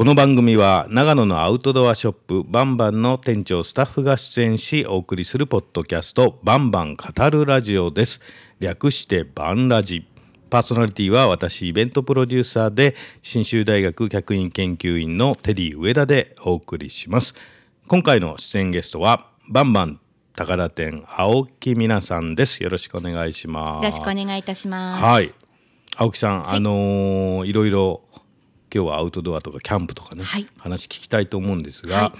この番組は長野のアウトドアショップバンバンの店長スタッフが出演しお送りするポッドキャストバンバン語るラジオです。略してバンラジ。パーソナリティは私イベントプロデューサーで信州大学客員研究員のテリー上田でお送りします。今回の出演ゲストはバンバン高田店青木美奈さんです。よろしくお願いします。よろしくお願いいたします。はい。青木さん、はい、あのー、いろいろ今日はアウトドアとかキャンプとかね、はい、話聞きたいと思うんですが、はい、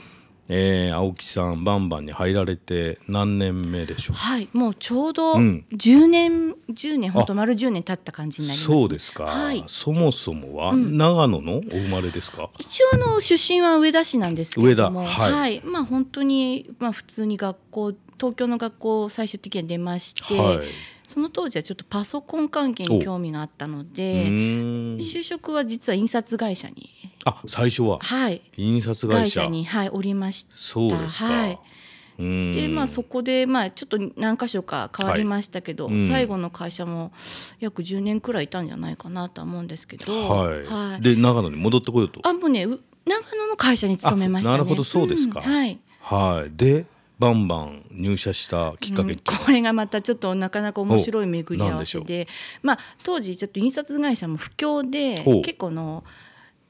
えー、青木さんバンバンに入られて何年目でしょう？はい。もうちょうど10年、うん、10年本当丸10年経った感じになります、ね、そうですか、はい、そもそもは長野のお生まれですか、うん、一応あの出身は上田市なんですけども。上田、はい、はい、まあ本当にまあ普通に学校東京の学校最終的には出まして、はい。その当時はちょっとパソコン関係に興味があったので就職は実は印刷会社に。あ最初は。はい。印刷会社。にはいおりました。そうですか、はい。でまあそこでまあちょっと何箇所か変わりましたけど、はい、最後の会社も約10年くらいいたんじゃないかなと思うんですけど、はい、はい、で長野に戻ってこようと。あもうね長野の会社に勤めました、ね、なるほどそうですか、うん、はい。はい。でバンバン入社したきっかけ、うん、これがまたちょっとなかなか面白い巡り合わせで。まあ、当時ちょっと印刷会社も不況で結構の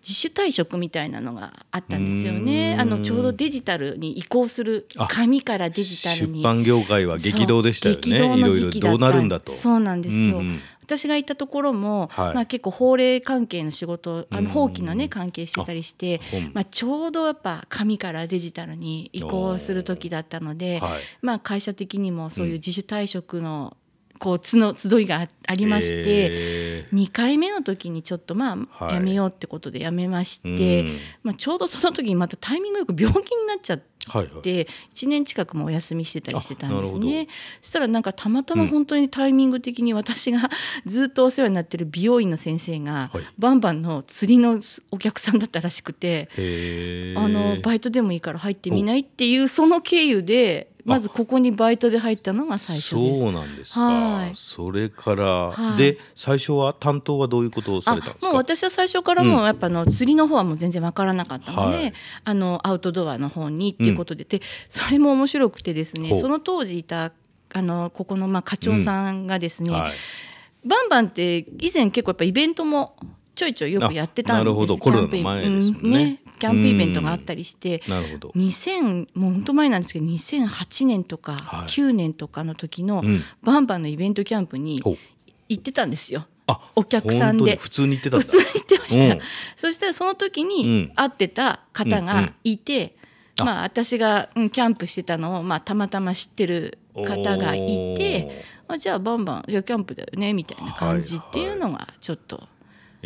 自主退職みたいなのがあったんですよね。あのちょうどデジタルに移行する紙からデジタルに。出版業界は激動でしたよね。いろいろどうなるんだと。そうなんですよ、うんうん私が行ったところも、はい、まあ、結構法令関係の仕事あの法規のね関係してたりして、まあ、ちょうどやっぱ紙からデジタルに移行する時だったので、はい、まあ、会社的にもそういう自主退職のこうつの集いがありまして、えー、2回目の時にちょっとまあやめようってことでやめまして、はい、まあ、ちょうどその時にまたタイミングよく病気になっちゃって。はいはい、1年近くもお休みしてたりしてたんですね。そしたらなんかたまたま本当にタイミング的に私がずっとお世話になってる美容院の先生が、バンバンの釣りのお客さんだったらしくてあのバイトでもいいから入ってみないっていうその経由でまずここにバイトで入ったのが最初です。そうなんですか、はい、それから、はい、で最初は担当はどういうことをされたんですか？もう私は最初からもうやっぱの釣りの方はもう全然わからなかったので、はい、あのアウトドアの方にっていうことで、うん、でそれも面白くてですねその当時いたあのここのまあ課長さんがですね、うん。はい、バンバンって以前結構やっぱイベントもちょいちょいよくやってたんですなるほど。コロナの前ですね。ね、キャンプイベントがあったりして、なるほど。2000もう本当前なんですけど2008年とか9年とかの時のバンバンのイベントキャンプに行ってたんですよ。お客さんで。普通に行ってた 普通に行ってました、うん、そしたらその時に会ってた方がいて、まあ私がキャンプしてたのを、まあ、たまたま知ってる方がいてあじゃあバンバンじゃあキャンプだよねみたいな感じっていうのがちょっと。はいは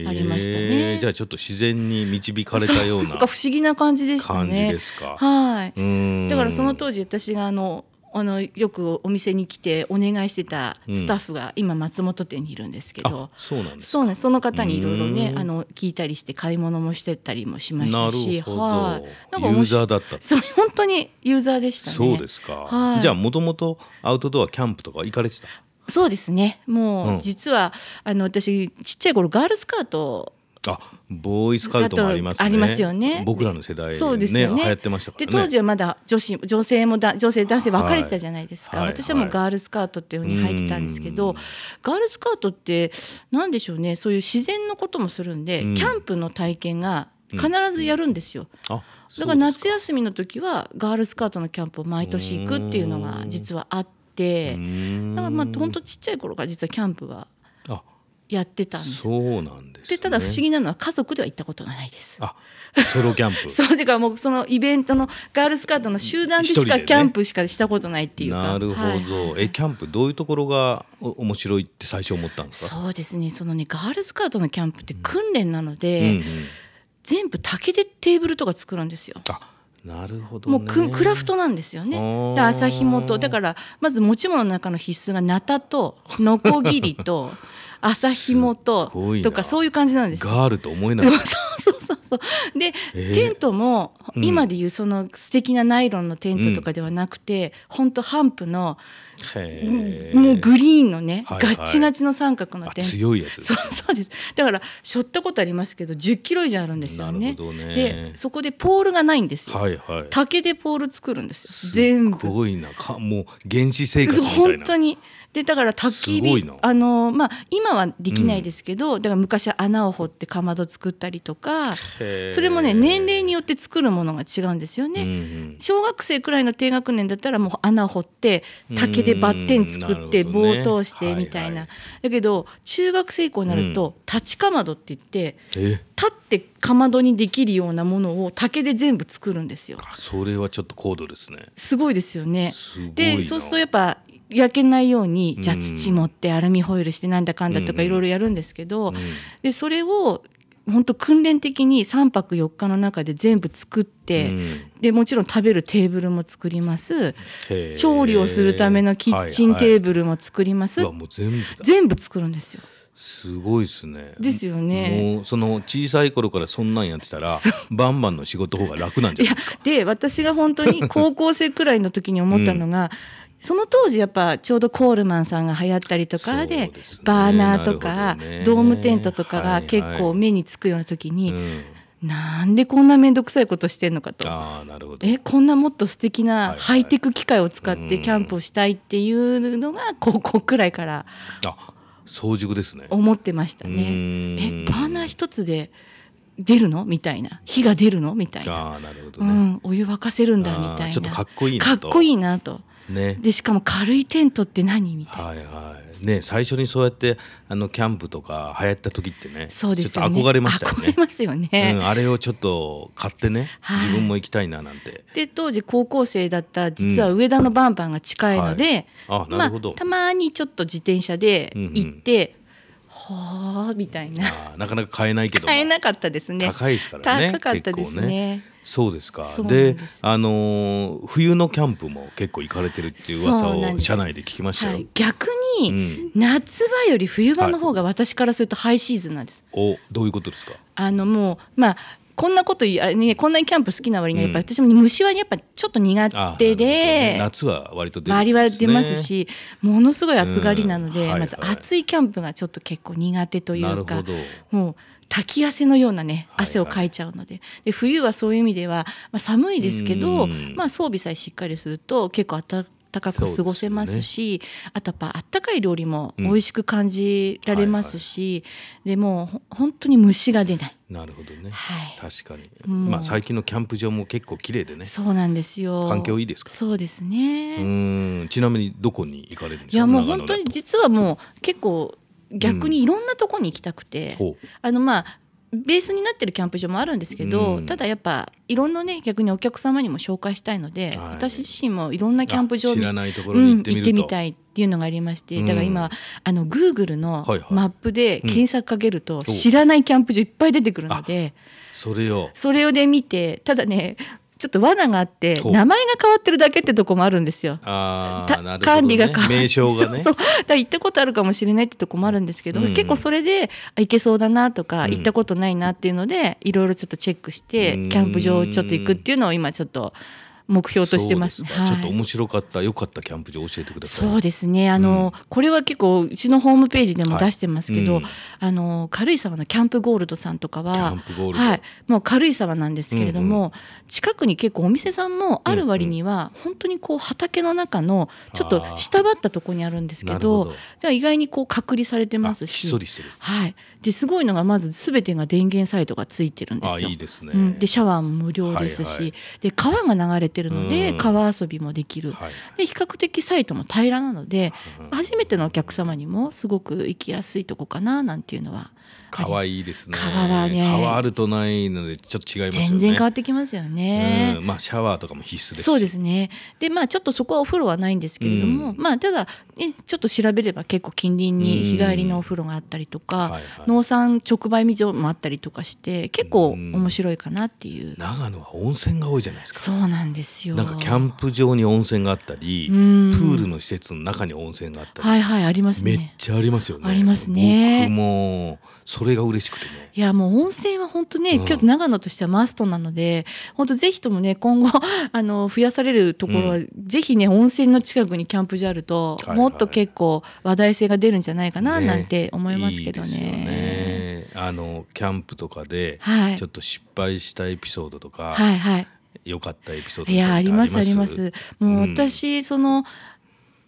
い。ありましたね、えー、じゃあちょっと自然に導かれたようななんか不思議な感じでしたね。ですか。はい。だからその当時私があのあのよくお店に来てお願いしてたスタッフが今松本店にいるんですけど、うん、そうなんですそうねその方にいろいろねあの聞いたりして買い物もしてたりもしましたしはい、なんかユーザーだった。そう本当にユーザーでしたね。そうですか、はい、じゃあもともとアウトドアキャンプとか行かれてた？そうですね。もう実は、うん、あの私ちっちゃい頃ガールスカートあボーイスカウトもありますね。ありますよね。僕らの世代、ね、そうですよね。流行ってましたから、ね、で当時はまだ女子女性もだ女性男性分かれてたじゃないですか。はい、私はもうガールスカートっていうふうに入ってたんですけど、ガールスカートってなんでしょうね。そういう自然のこともするんで、うん、キャンプの体験が必ずやるんですよ。うん、だから夏休みの時はガールスカートのキャンプを毎年行くっていうのが実はあって。てだからまあ本当ちっちゃい頃から実はキャンプはやってたんです。そうなんです、ね、でただ不思議なのは家族では行ったことがないです。あソロキャンプ。そうだからもうそのイベントのガールスカートの集団でしかキャンプしかしたことないっていうか、ね、なるほど、はい。はい、えキャンプどういうところが面白いって最初思ったんですか？そうですね。そのねガールスカートのキャンプって訓練なので、うんうん。うん、全部竹でテーブルとか作るんですよ。あなるほど、ね、もうククラフトなんですよね。で朝ひもとだからまず持ち物の中の必須がナタとノコギリと朝ひもととかそういう感じなんですガールと思えない。そうそうそうそう。で、えー、テントも今でいうその素敵なナイロンのテントとかではなくて、うん、本当ハンプのもうグリーンのね、はいはい、ガッチガチの三角のテント。強いやつ。そうそうです。だからしょったことありますけど10キロ以上あるんですよね、ね、でそこでポールがないんですよ、はいはい、竹でポール作るんですよ。全部すごいな。かもう原始生活みたいな。本当にでだから焚き火あの、まあ、今はできないですけど、うん、だから昔は穴を掘ってかまど作ったりとかそれもね年齢によって作るものが違うんですよね。うんうん、小学生くらいの低学年だったらもう穴を掘って竹でバッテン作って棒を通してみたいな、はいはい、だけど中学生以降になると、立ちかまどって言って立ってかまどにできるようなものを竹で全部作るんですよ。それはちょっと高度ですね。すごいですよね。でそうするとやっぱ焼けないようにじゃあ土持ってアルミホイルしてなんだかんだとかいろいろやるんですけど、でそれを本当訓練的に3泊4日の中で全部作って、うん、でもちろん食べるテーブルも作ります。調理をするためのキッチンテーブルも作ります、はい。はい、全部作るんですよ。すごいですね。ですよね。もうその小さい頃からそんなんやってたら バンバンの仕事方が楽なんじゃないですか。で私が本当に高校生くらいの時に思ったのが、うんその当時やっぱちょうどコールマンさんが流行ったりとかで、ね、バーナーとか、ね、ドームテントとかが結構目につくような時に、はいはい、なんでこんな面倒くさいことしてんのかと。あなるほど。えこんなもっと素敵なハイテク機械を使ってキャンプをしたいっていうのが高校くらいから早熟ですね。思ってましたね。えバーナー一つで出るの？みたいな。火が出るの？みたいな。あなるほど、ね、うん、お湯沸かせるんだみたいな。ちょっとかっこいいなと。かっこいいなと。ね、でしかも軽いテントって何みたいな。はいはいね、最初にそうやってあのキャンプとか流行った時ってねそうですねちょっと憧れましたよね。憧れますよね、うん、あれをちょっと買ってね、はい、自分も行きたいななんて。で当時高校生だった実は上田のバンバンが近いので、うんはい、あなるほど、まあ、たまにちょっと自転車で行って。うんうんはあみたいな。なかなか買えないけど買えなかったですね。高いですからね高かったですね、ね、そうですか。であのー、冬のキャンプも結構行かれてるっていう噂を社内で聞きましたよ、はい、逆に、夏場より冬場の方が私からするとハイシーズンなんです、はい、おどういうことですか？あのもうまあこんなことあね、こんなにキャンプ好きな割にはやっぱり私も虫はやっぱちょっと苦手で、ね、夏は割と出る、ね、は出ますしものすごい暑がりなので、うんはいはい、まず暑いキャンプがちょっと結構苦手というかもう滝汗のようなね汗をかいちゃうので。はいはい、で冬はそういう意味では、まあ、寒いですけど、まあ、装備さえしっかりすると結構暖かく過ごせますし、ね、あとやっぱあったかい料理も美味しく感じられますし、うんはいはい、でも本当に虫が出ない。なるほどね、はい、確かに、まあ最近のキャンプ場も結構綺麗でね。そうなんですよ。環境いいですか？そうですね。うん。ちなみにどこに行かれるんですか？いやもう本当に実はもう結構逆にいろんなとこに行きたくて、う。ん、あのまあベースになってるキャンプ場もあるんですけど、うん、ただやっぱいろんなね逆にお客様にも紹介したいので、はい、私自身もいろんなキャンプ場に行ってみたいっていうのがありまして、だから今あのグーグルのマップで検索かけると知らないキャンプ場いっぱい出てくるので、それをそれをで見てただねちょっと罠があって名前が変わってるだけってとこもあるんですよ。あね、管理が変わ名称がね。そうだ行ったことあるかもしれないってとこもあるんですけど、うん、結構それで行けそうだなとか、うん、行ったことないなっていうのでいろいろちょっとチェックして、キャンプ場ちょっと行くっていうのを今ちょっと。目標としてます。はい、ちょっと面白かった良かったキャンプ場教えてください。そうですね。あの、うん、これは結構うちのホームページでも出してますけど、はいうん、あの軽井沢のキャンプゴールドさんとかは、はい、もう軽井沢なんですけれども、うんうん、近くに結構お店さんもある割には、うんうん、本当にこう畑の中のちょっと下張ったとこにあるんですけど、ど。意外にこう隔離されてますし、はい。ですごいのがまず全てが電源サイトがついてるんですよ。いいですね、うん、でシャワーも無料ですし、はいはい、で川が流れてるので川遊びもできる、はい、で比較的サイトも平らなので、初めてのお客様にもすごく行きやすいとこかななんていうのは川いい。ですね。川はね川あるとないのでちょっと違いますよね。全然変わってきますよね、まあシャワーとかも必須ですそうですね。でまあちょっとそこはお風呂はないんですけれども、うん、まあただ、ね、ちょっと調べれば結構近隣に日帰りのお風呂があったりとか、はいはい、農産直売所もあったりとかして結構面白いかなっていう。長野は温泉が多いじゃないですか。そうなんでですよ。なんかキャンプ場に温泉があったり、プールの施設の中に温泉があったり、はいはいありますね。めっちゃありますよね。ありますね。僕もそれが嬉しくてね。いやもう温泉は本当ね、今日長野としてはマストなので、本当ぜひともね今後 あの増やされるところは、うん、ぜひね温泉の近くにキャンプ場あると、はいはい、もっと結構話題性が出るんじゃないかななんて思いますけどね。ねね。あのキャンプとかでちょっと失敗したエピソードとか、はいはい、良かったエピソードいやありますあります。もう私、うん、その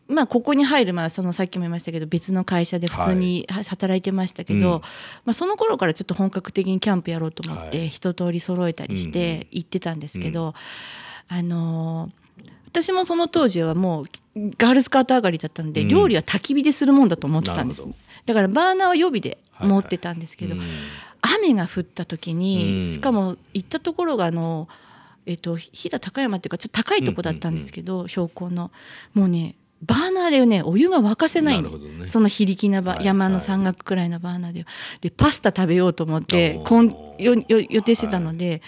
まあここに入る前はそのさっきも言いましたけど別の会社で普通に働いてましたけど、はいまあ、その頃からちょっと本格的にキャンプやろうと思って一通り揃えたりして行ってたんですけど、あの私もその当時はもうガールスカート上がりだったので、料理は焚き火でするもんだと思ってたんです、だからバーナーは予備で持ってたんですけど、雨が降った時に、しかも行ったところがあのえっと、飛騨高山っていうかちょっと高いとこだったんですけど、標高の。もうねバーナーでね。お湯が沸かせない。ね、その非力な、はい、山の山岳くらいのバーナーででパスタ食べようと思ってこんよよ予定してたので。はい。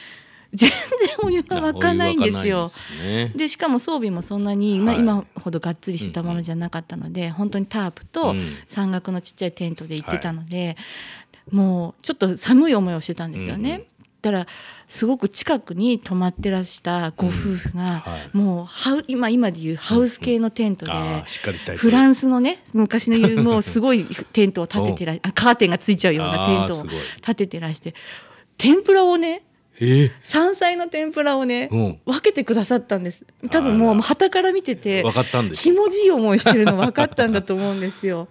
全然お湯が沸かないんですよ。で、ね、しかも装備もそんなに、まあ、今ほどがっつりしたものじゃなかったので、うん、本当にタープと山岳のちっちゃいテントで行ってたので、はい、もうちょっと寒い思いをしてたんですよね。うんたらすごく近くに泊まってらしたご夫婦が、うん。はい、もうハウ今今でいうハウス系のテントで、うん、フランスのね昔のいうもうすごいテントを立ててらカーテンがついちゃうようなテントを立ててらして天ぷらをねえ？ー、山菜の天ぷらをね、うん、分けてくださったんです。多分もう旗から。見ててひもじい思いしてるの分かったんだと思うんです。よ。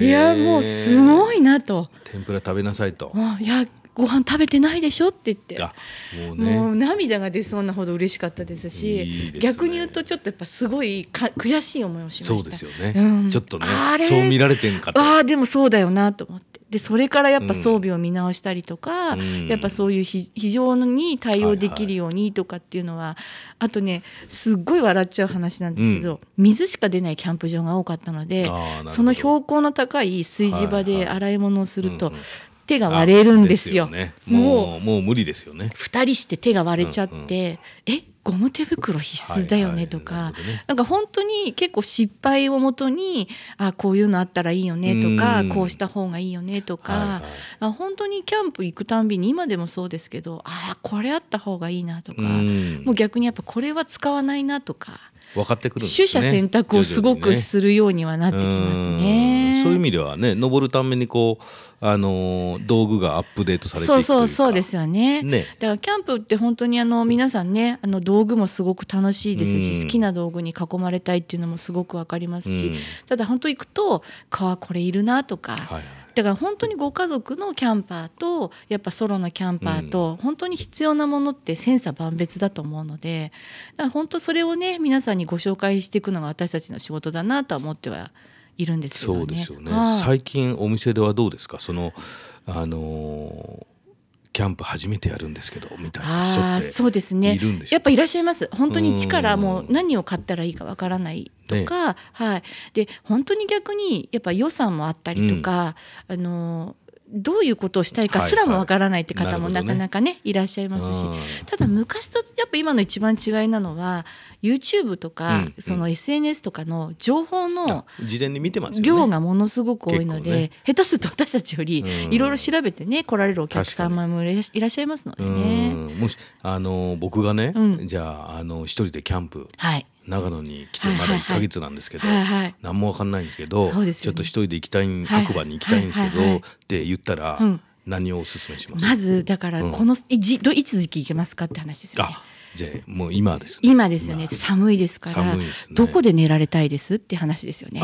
いやもうすごいなと天ぷら食べなさいといやご飯食べてないでしょって言って。もう,、ね、涙が出そうなほど嬉しかったですし、ね、逆に言うとちょっとやっぱすごいか悔しい思いをしました。そうですよね、うん、ちょっとねそう見られてんかと。ああでもそうだよなと思って。でそれからやっぱ装備を見直したりとか、うん、やっぱそういう非常に対応できるようにとかっていうのは、はいはい、あとねすっごい笑っちゃう話なんですけど、うん、水しか出ないキャンプ場が多かったのでその標高の高い炊事場で洗い物をすると、はいはい手が割れるんですよ。すよね、もうもう。無理ですよね。二人して手が割れちゃって、うんうん、えゴム手袋必須だよねとか、はいはいなんか本当に結構失敗をもとにあこういうのあったらいいよねとかこうした方がいいよねとか、はいはい、あ本当にキャンプ行くたんびに今でもそうですけどあこれあった方がいいなとかもう逆にやっぱこれは使わないなとか。分かってくる、ね、取捨選択をすごくするようにはなってきますね。そういう意味ではね登るためにこうあの道具がアップデートされてそうそうそうですよね。ね。だからキャンプって本当にあの皆さんねあの道具もすごく楽しいですし、好きな道具に囲まれたいっていうのもすごくわかりますし、ただ本当行くと「川これいるな」とか。はいだから本当にご家族のキャンパーとやっぱソロのキャンパーと本当に必要なものって千差万別だと思うのでだから本当それをね皆さんにご紹介していくのが私たちの仕事だなとは思ってはいるんですけどね。そうですよね、最近お店ではどうですか？そのあのキャンプ初めてやるんですけどみたいな人ってそうですね。やっぱいらっしゃいます。本当に力もう何を買ったらいいかわからないとか、ね、はい。で本当に逆にやっぱ予算もあったりとか、うん、あのどういうことをしたいかすらもわからないって方もなかなかね、はいらっしゃいますし、ただ昔とやっぱ今の一番違いなのは YouTube とか、うん、その SNS とかの情報の量がものすごく多いので、ね、下手すると私たちよりいろいろ調べてね来られるお客様もいらっしゃいますのでね。もしあの僕がね、うん、じゃああの一人でキャンプ、はい長野に来てまだ1か月なんですけど、はいはい、何も分かんないんですけど、ね、ちょっと一人で行きたい白馬に行きたいんですけど、はいはいはい、って言ったら、うん、何をおすすめします？まずだからこの、うん、いじいつ時期行けますかって話ですよね。じゃもう今です、ね、今ですよね。寒いですから、ね、どこで寝られたいですって話ですよね。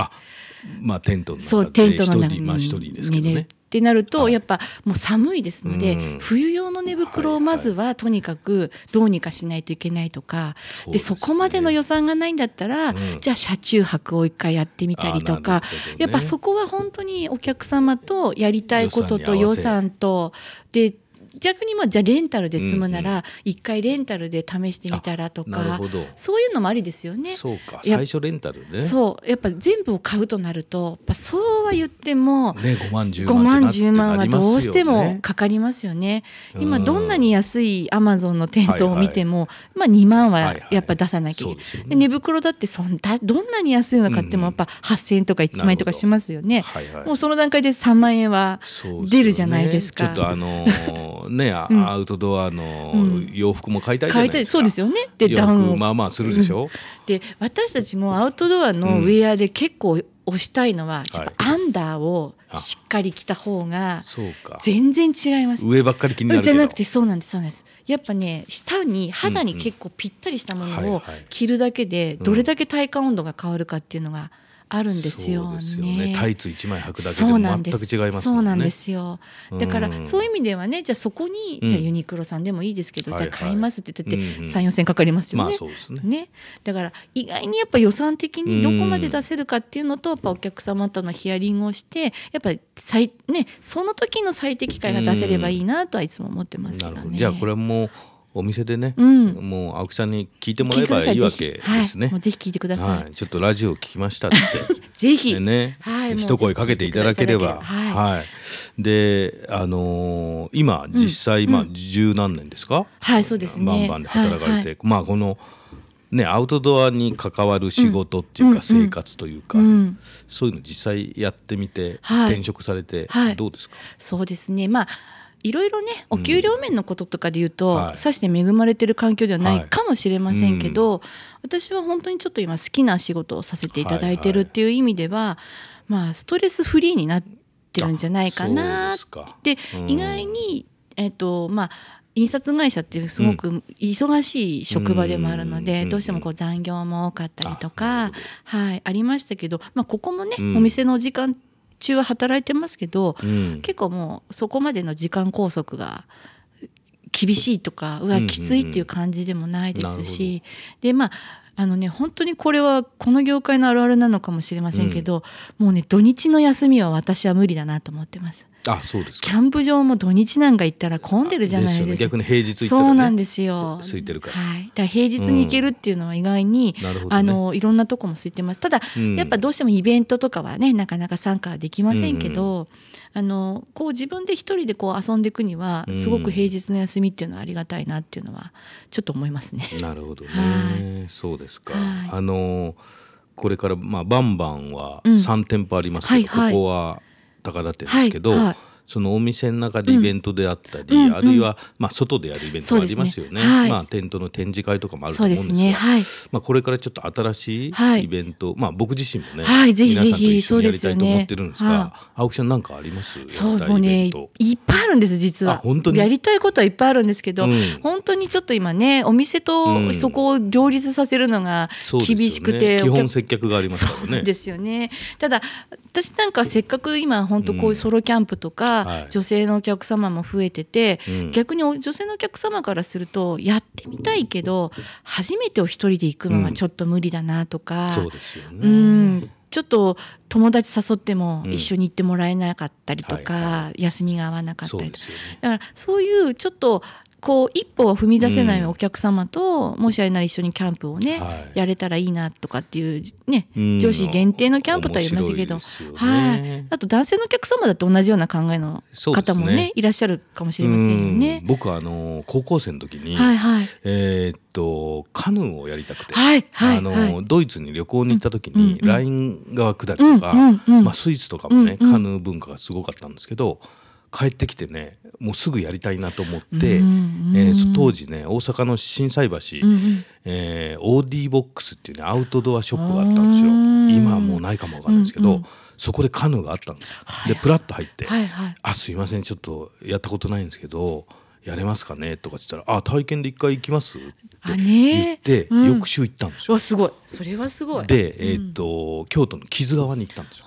まあテントの中で一人まあ一人ですけどね。ってなると、やっぱもう寒いですので、冬用の寝袋をまずはとにかくどうにかしないといけないとか、でそこまでの予算がないんだったら、じゃあ車中泊を一回やってみたりとか、やっぱそこは本当にお客様とやりたいことと予算とで逆にまあじゃあレンタルで済むなら一回レンタルで試してみたらとか、そういうのもありですよね。そうか。最初レンタルね。そう。やっぱ全部を買うとなるとやっぱそうは言っても、ね、5万10 5万万ってな10万はどうしてもかかりますよね。今うん。どんなに安いアマゾンの店頭を見ても、まあ2万はやっぱ出さなきゃ寝袋だってそんだどんなに安いの買ってもやっぱ8,000円とか1万円とかしますよね。もうその段階で3万円は出るじゃないですか。ちょっとあのーね、あうんアウトドアのうん洋服も買いたいじゃ買ないいですか。たいそうですよね。で洋ダウンまあまあするでしょ。で私たちもアウトドアのウェアで結構推したいのは、アンダーをしっかり着た方が。全然違います。上ばっかり気になる。じゃなくてそうなんですそうなんですやっぱね下に肌に結構ぴったりしたものを着るだけでうんどれだけ体感温度が変わるかっていうのがあるんですよそうですよね。ね。タイツ一枚履くだけで全く違いますね。そうなんですよだからうんそういう意味ではねじゃあそこに、うんじゃあユニクロさんでもいいですけど、はいはいじゃあ買いますって言って三四千かかりますよね。まあそうですね。ね、だから意外にやっぱ予算的にどこまで出せるかっていうのとやっぱお客様とのヒアリングをしてやっぱり最、ね、その時の最適解が出せればいいなとはいつも思ってますよね。なるほど。じゃあこれはもうお店でね、うん。もう青木さんに聞いてもらえばいいわけですね。ぜひ聞いてください。はい、ちょっとラジオ聞きましたって。ぜひ、でね、はい一声かけていただければ、はい、で、あのー今実際、まあ十何年ですか、はいそうですね。バンバンで働かれて、まあこのねアウトドアに関わる仕事っていうか、うん。生活というか、うん。そういうの実際やってみて、はい。転職されてはい。どうですか、そうですね。まあいろいろねお給料面のこととかで言うと、はい。さして恵まれてる環境ではなはい。いかもしれませんけど、私は本当にちょっと今好きな仕事をさせていただいてるっていう意味では、まあストレスフリーになってるんじゃないかなって。うん。意外にえっ、とまあ印刷会社ってすごく忙しい職場でもあるので、うん。どうしてもこう残業も多かったりとかはい、ありましたけど、まあ、ここもね、うん。お店の時間中は働いてますけど、うん。結構もうそこまでの時間拘束が厳しいとかうわうんうんうん。きついっていう感じでもないですし、なるでまああのね本当にこれはこの業界のあるあるなのかもしれませんけど、もうね土日の休みは私は無理だなと思ってます。あそうですか。キャンプ場も土日なんか行ったら混んでるじゃないですか。よね。逆に平日行ったら、ね、そうなんですよ。空いてるから。はい。だから平日に行けるっていうのは意外に、なるほどね。あのいろんなとこも空いてます。ただ、うん。やっぱどうしてもイベントとかはねなかなか参加はできませんけど、あのこう自分で一人でこう遊んでいくにはうん。すごく平日の休みっていうのはありがたいなっていうのはちょっと思いますね。なるほどね、はそうですか、はい。あのこれからまあバンバンはうん。3店舗ありますけど、はいはい。ここは高田店ですけど、はいはい。そのお店の中でイベントであったり、うんあるいはまあ外でやるイベントもありますよね。ねはい。まあテントの展示会とかもあると思うんですがね。はい。まあ、これからちょっと新しはい。いイベント、まあ僕自身もね、はいぜひぜひ皆さんと一緒にやりたいと思ってるんですが、は青木さんなんかあります？そうもうねいっぱいあるんです実は。あ本当に？やりたいことはいっぱいあるんですけど、うん。本当にちょっと今ねお店うとん。そこを両立させるのが厳しくて、基お客本接客がありますからね。ですよね。ただ私なんかせっかく今本当こういうソロキャンプとか、はい。女性のお客様も増えてて、うん。逆にお女性のお客様からするとやってみたいけど初めてお一人で行くのはちょっと無理だなとか、そうですよね、うん。ちょっと友達誘ってもうん。一緒に行ってもらえなかったりとか、はい休みが合わなかったりとか。ね。だからそういうちょっとこう一歩を踏み出せないうん。お客様と、もしあれなら一緒にキャンプをね、はい。やれたらいいなとかっていうね、うん。女子限定のキャンプとは言いますけどはい、あと男性のお客様だと同じような考えの方もねいらっしゃるかもしれませんよね。うん。僕はあの高校生の時に、はいはい。えーっとカヌーをやりたくて、はいはいあのはい。ドイツに旅行に行った時に、うんうんライン川下りとか、うんうんうん。まあ、スイスとかもね、うんうん。カヌー文化がすごかったんですけど帰ってきてねもうすぐやりたいなと思って、うんうんえーそ当時ね大阪の心斎橋、うんうん。えーオーディボックスっていうねアウトドアショップがあったんですよ。うん。今はもうないかもわかんないですけど、うんうん。そこでカヌーがあったんですよ、はい。でプラッと入って、はいはいあすいませんちょっとやったことないんですけどやれますかね？とかって言ったら「あ体験で一回行きます?」ってあ言ねって、うん。翌週行ったんですよ。わすごい。それはすごい。で、えーっと京都の木津川に行ったんですよ。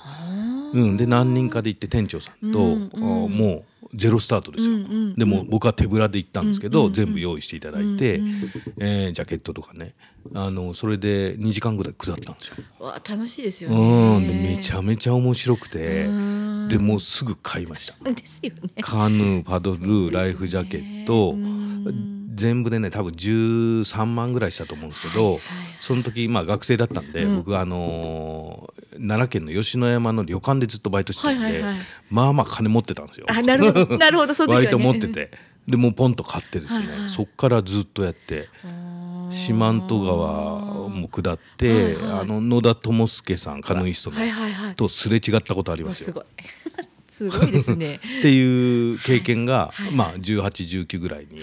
うん、で何人かで行って店長さんと、うんあーもうゼロスタートですよ。うんうん。うん。でも僕は手ぶらで行ったんですけど、うんうん。うん全部用意していただいて、うんうん。えージャケットとかね。あのそれで2時間ぐらい下ったんですよ。わ楽しいですよね。うん、でめちゃめちゃ面白くてうん。でもうすぐ買いました。ですよね。カヌーパドルライフジャケット。うん全部でね多分13万ぐらいしたと思うんですけど、はいはい、その時まあ学生だったんで、うん、僕あのー、奈良県の吉野山の旅館でずっとバイトしてたんで、はいはいはい、まあまあ金持ってたんですよ。あなるほど。なるほどそうですね、割と持ってて。でもうポンと買ってですね、はいはい、そっからずっとやって。四万十川も下って、はいはい、あの野田智介さんカヌイストの、はいはいはい、とすれ違ったことありますよ。すごい。ですね。っていう経験が、はい、まあ1819ぐらいに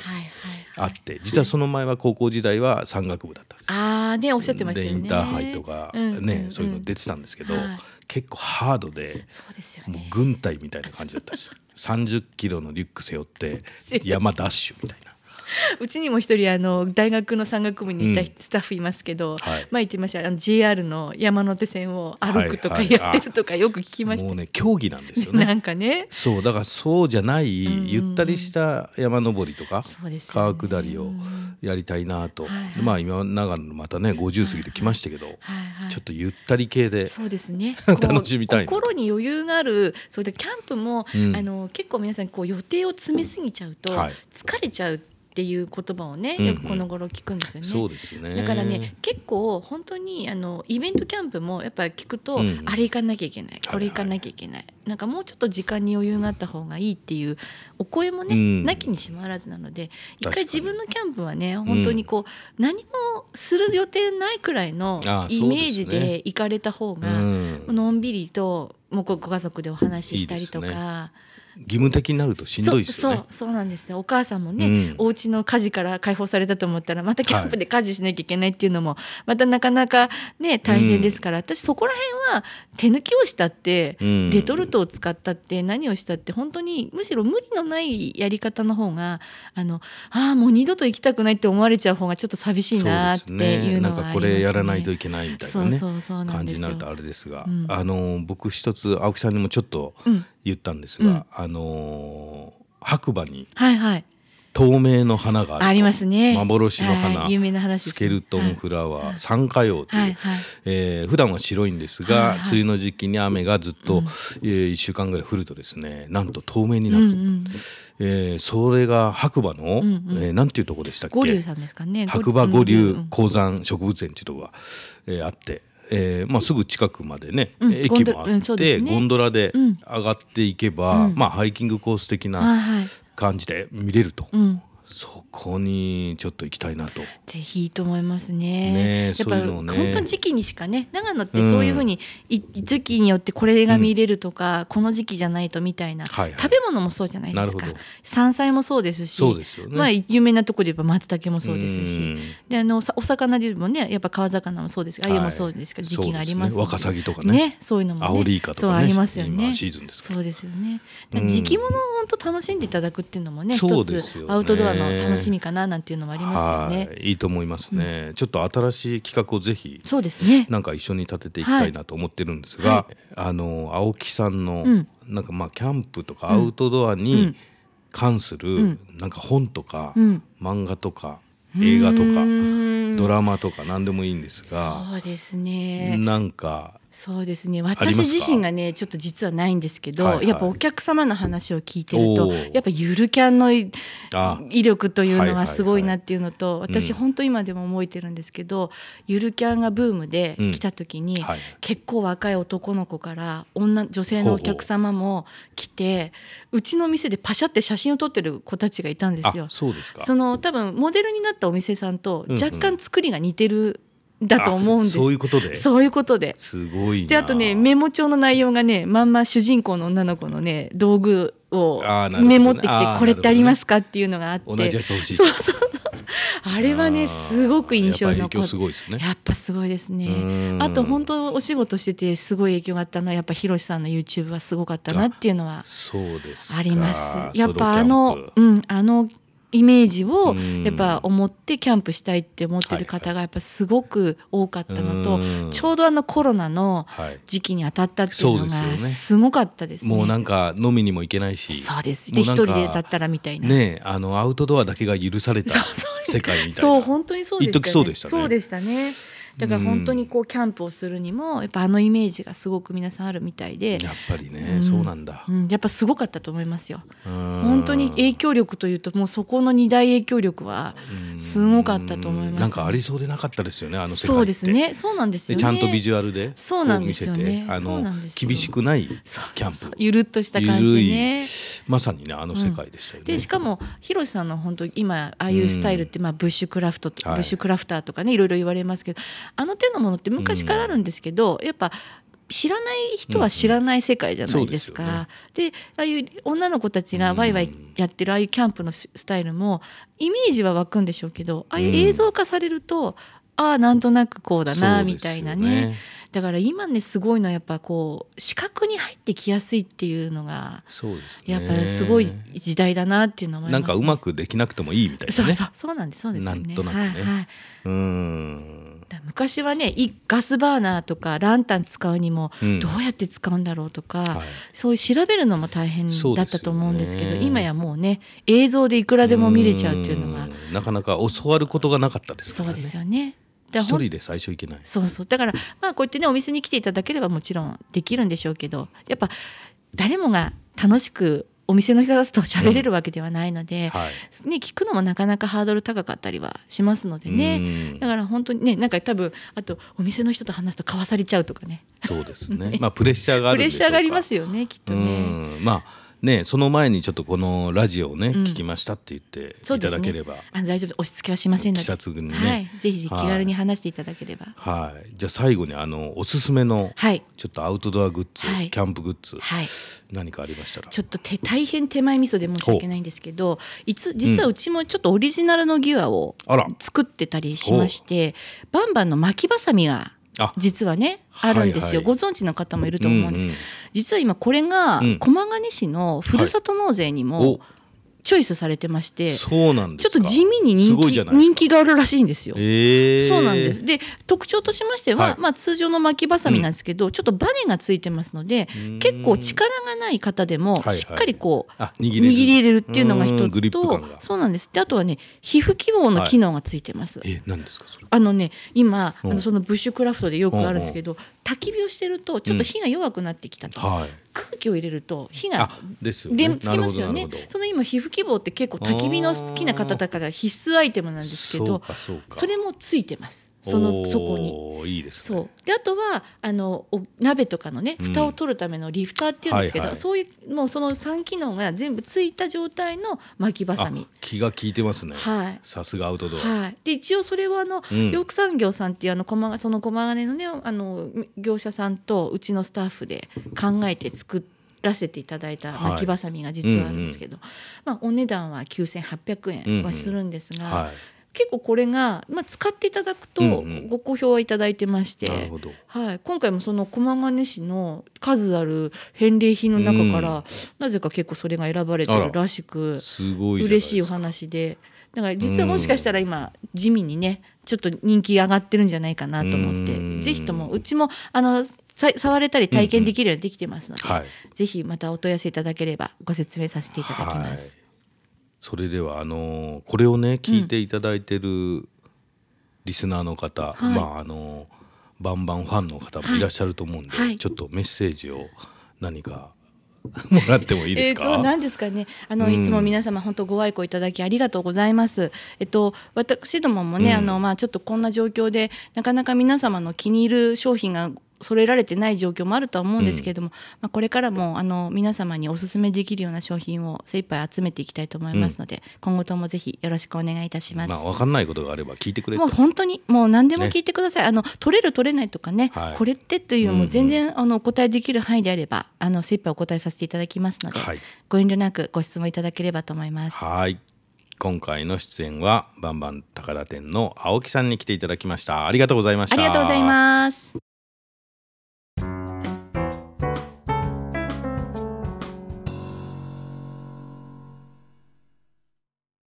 あって、実はその前は高校時代は山岳部だったんです。ああねおっしゃってましたよね。インターハイとかね、うんうんうん、そういうの出てたんですけど、はい、結構ハードで、そうですよね、もう軍隊みたいな感じだったし、30キロのリュック背負って山ダッシュみたいな。うちにも一人あの大学の山岳部にいたスタッフいますけど、うんはい、まあ言ってましたあの JR の山手線を歩くとかやってるとかよく聞きました、もうね競技なんですよね。なんかね。そうだからそうじゃない、ゆったりした山登りとか、川下りをやりたいなと、はいはい、まあ今長野またね50過ぎてきましたけど、はいはい、ちょっとゆったり系でそうですね。楽しみたい心に余裕があるそうでキャンプも、うん、あの結構皆さんこう予定を詰めすぎちゃうと疲れちゃうっていう言葉をねよくこの頃聞くんですよね。そうですね。だからね結構本当にあのイベントキャンプもやっぱり聞くと、うん、あれ行かなきゃいけないこれ行かなきゃいけない、はいはい、なんかもうちょっと時間に余裕があった方がいいっていうお声もね、うん、なきにしもあらずなので一回自分のキャンプはね本当にこう、うん、何もする予定ないくらいのイメージで行かれた方が、のんびりともうご家族でお話ししたりとか。いい義務的になるとしんどいですよね。そうそうなんですね。お母さんもね、うん、お家の家事から解放されたと思ったらまたキャンプで家事しなきゃいけないっていうのも、またなかなかね大変ですから、うん、私そこら辺は手抜きをしたって、うん、レトルトを使ったって何をしたって本当にむしろ無理のないやり方の方があのああもう二度と行きたくないって思われちゃう方がちょっと寂しいなっていうのはありますね。なんかこれやらないといけないみたいなね感じになるとあれですが、あの僕一つ青木さんにもちょっと言ったんですが、うん、あのー、白馬に、はいはい、透明の花がありますね。幻の花、はい、有名な話スケルトンフラワー、はい、三花葉という、はいはい、えー、普段は白いんですが、はいはい、梅雨の時期に雨がずっと、うん、えー、1週間ぐらい降るとですねなんと透明になる、うんうん、えー、それが白馬の、うんうん、えー、なんていうとこでしたっけ？五竜さんですかね。白馬五竜鉱山植物園っていうとこが、えー、あってえーまあ、すぐ近くまでね、うん、駅もあって、うんね、ゴンドラで上がっていけば、うん、まあ、ハイキングコース的な感じで見れると。そこにちょっと行きたいなと。ぜひいいと思いますね。ねやっぱ、ね、本当時期にしかね長野ってそういうふうに、うん、時期によってこれが見れるとか、うん、この時期じゃないとみたいな、はいはい、食べ物もそうじゃないですか。山菜もそうですしそうですよ、ね、まあ、有名なところで言えば松茸もそうですしであのお魚で言えばねやっぱ川魚もそうですあゆもそうですけど、時期があります、ね、ワカサギとかね。ねそういうのも、ね、アオリイカとか、ね、そうありますよね。シーズンですそうですよね。時期物を本当楽しんでいただくっていうのもね。一つアウトドアの楽しみかななんていうのもありますよね。い。い。と思いますね、うん、ちょっと新しい企画をぜひそうですね。なんか一緒に立てていきたいなと思ってるんですが、はい、あの青木さんの、うん、なんかまあキャンプとかアウトドアに関する、なんか本とか、漫画とか映画とかドラマとか何でもいいんですがそうですね。なんかそうですね。私自身がねちょっと実はないんですけど、はいはい、やっぱお客様の話を聞いてるとやっぱゆるキャンの威力というのはすごいなっていうのと、はいはいはい、私本当今でも覚えてるんですけど、うん、ゆるキャンがブームで来た時に、うんはい、結構若い男の子から女女性のお客様も来てうちの店でパシャって写真を撮ってる子たちがいたんですよ。そうですか。その多分モデルになったお店さんと若干作りが似てるだと思うんです。そういうことで？そういうことで。すごいであとねメモ帳の内容がねまんま主人公の女の子のね道具をメモってきて、これってありますかっていうのがあって。同じやつ欲しいそうそうあれはねすごく印象に残って。やっぱすごいですね。あと本当お仕事しててすごい影響があったのはやっぱひろしさんの YouTube はすごかったなっていうのはあります。やっぱあのうんあのイメージをやっぱ思ってキャンプしたいって思ってる方がやっぱすごく多かったのと、ちょうどあのコロナの時期に当たったっていうのがすごかったですね。もうなんか飲みにも行けないし、そうです。で一人でだったらみたいな。ねあのアウトドアだけが許された世界みたいな。そう本当にそうでしたね。そうでしたね。だから本当にこうキャンプをするにもやっぱあのイメージがすごく皆さんあるみたいで。やっぱりね、うん、そうなんだ、うん、やっぱすごかったと思いますよ。本当に影響力というともうそこの二大影響力はすごかったと思います、なんかありそうでなかったですよねあのそうですね。そうなんですよ、ね、ちゃんとビジュアルでそうなんですよね。あの厳しくないキャンプ。ゆるっとした感じでねまさにねあの世界でしたよね、でしかも広瀬さんの本当今ああいうスタイルって、まあブッシュクラフト、ブッシュクラフターとかねいろいろ言われますけどあの手のものって昔からあるんですけど、やっぱ知らない人は知らない世界じゃないですか。うん。うん、で、ね、ああいう女の子たちがワイワイやってるああいうキャンプのスタイルもイメージは湧くんでしょうけどああいう映像化されると、うん、ああなんとなくこうだなみたいなね。だから今ねすごいのはやっぱこう視覚に入ってきやすいっていうのがそうです、ね、やっぱりすごい時代だなっていうの思います、ね、なんかうまくできなくてもいいみたいな、ね、そうそうそうなんですそうです。よね。なんとなくね。はいはい、うん。昔はねガスバーナーとかランタン使うにもどうやって使うんだろうとか、うんはい、そういう調べるのも大変だったと思うんですけど、ね、今やもうね映像でいくらでも見れちゃうっていうのがなかなか教わることがなかったですからね。そうですよね一人で最初いけない。そうそう。だからまあこうやってねお店に来ていただければもちろんできるんでしょうけどやっぱ誰もが楽しくお店の人だと喋れるわけではないので、うんはい、ね、聞くのもなかなかハードル高かったりはしますのでね。だから本当にねなんか多分あとお店の人と話すと買わされちゃうとかね。そうですね。まあプレッシャーがある プレッシャーがありますよねきっとね。まあね、その前にちょっとこのラジオをね、うん、聞きましたって言っていただければ、ね、あの大丈夫押し付けはしませんので。気さにね、はい、ぜひ気軽に話していただければ。はい、じゃあ最後にあのおすすめの、はい、ちょっとアウトドアグッズ、はい、キャンプグッズ、はい、何かありましたら。ちょっとて大変手前味噌で申し訳ないんですけどいつ実はうちもちょっとオリジナルのギアを作ってたりしまして、バンバンの巻きばさみが実はねあるんですよ、はいはい、ご存知の方もいると思うんです、うんうん、実は今これが駒ヶ根市のふるさと納税にもチョイスされてましてそうなんちょっと地味に人気人気があるらしいんですよ。えー、そうなんです。で特徴としましては、はい、まあ、通常の巻きばさみなんですけど、うん、ちょっとバネがついてますので結構力がない方でもしっかりこう、はいはい、握り入れるっていうのが一つとそうなんです。であとはね皮膚希望の機能がついてます。え何ですかそれあのね今あのそのブッシュクラフトでよくあるんですけど焚き火をしてるとちょっと火が弱くなってきたと。うんはい空気を入れると火がですよ、ね、つきますよね。その今皮膚希望って結構焚き火の好きな方だから必須アイテムなんですけどそれもついてますそのそこに。いいです、ね、そう。であとはあのお鍋とかのね蓋を取るためのリフターっていうんですけど、うんはいはい、そういうもうその3機能が全部ついた状態の巻きばさみ気が利いてますね。はい。さすがアウトドア、はい、で一応それはあの、うん、養蚕業さんっていうあの駒その駒金のねあの業者さんとうちのスタッフで考えて作ってらせていただいた巻きばさみが実はあるんですけど、はいうんうん、まあ、お値段は9800円はするんですが、うんうんはい、結構これが、まあ、使っていただくとご好評はいただいてまして、うんうん、はい、今回もその駒ヶ根市の数ある返礼品の中から、うん、なぜか結構それが選ばれてるらしくすごい嬉しいお話で。だから実はもしかしたら今地味にねちょっと人気上がってるんじゃないかなと思ってぜひともうちもあの触れたり体験できるようにできてますので、うんうん。はい、ぜひまたお問い合わせいただければご説明させていただきます。はい、それではあのこれをね聞いていただいてるリスナーの方、うん、まああのバンバンファンの方もいらっしゃると思うんで、はい、ちょっとメッセージを何か もらってもいいですか？えー、なんですかね。あの、うん、いつも皆様本当ご愛顧いただきありがとうございます。えっと私どももね、うん、あのまあちょっとこんな状況でなかなか皆様の気に入る商品が揃えられてない状況もあるとは思うんですけれども、うん、まあ、これからもあの皆様にお勧めできるような商品を精一杯集めていきたいと思いますので、うん、今後ともぜひよろしくお願いいたします。まあ、分かんないことがあれば聞いてくれもう本当にもう何でも聞いてください、ね、あの取れる取れないとかね、はい、これってというのも全然、うんうん、あのお答えできる範囲であればあの精一杯お答えさせていただきますので、はい、ご遠慮なくご質問いただければと思います。はい。今回の出演はバンバン高田店の青木さんに来ていただきました。ありがとうございました。ありがとうございます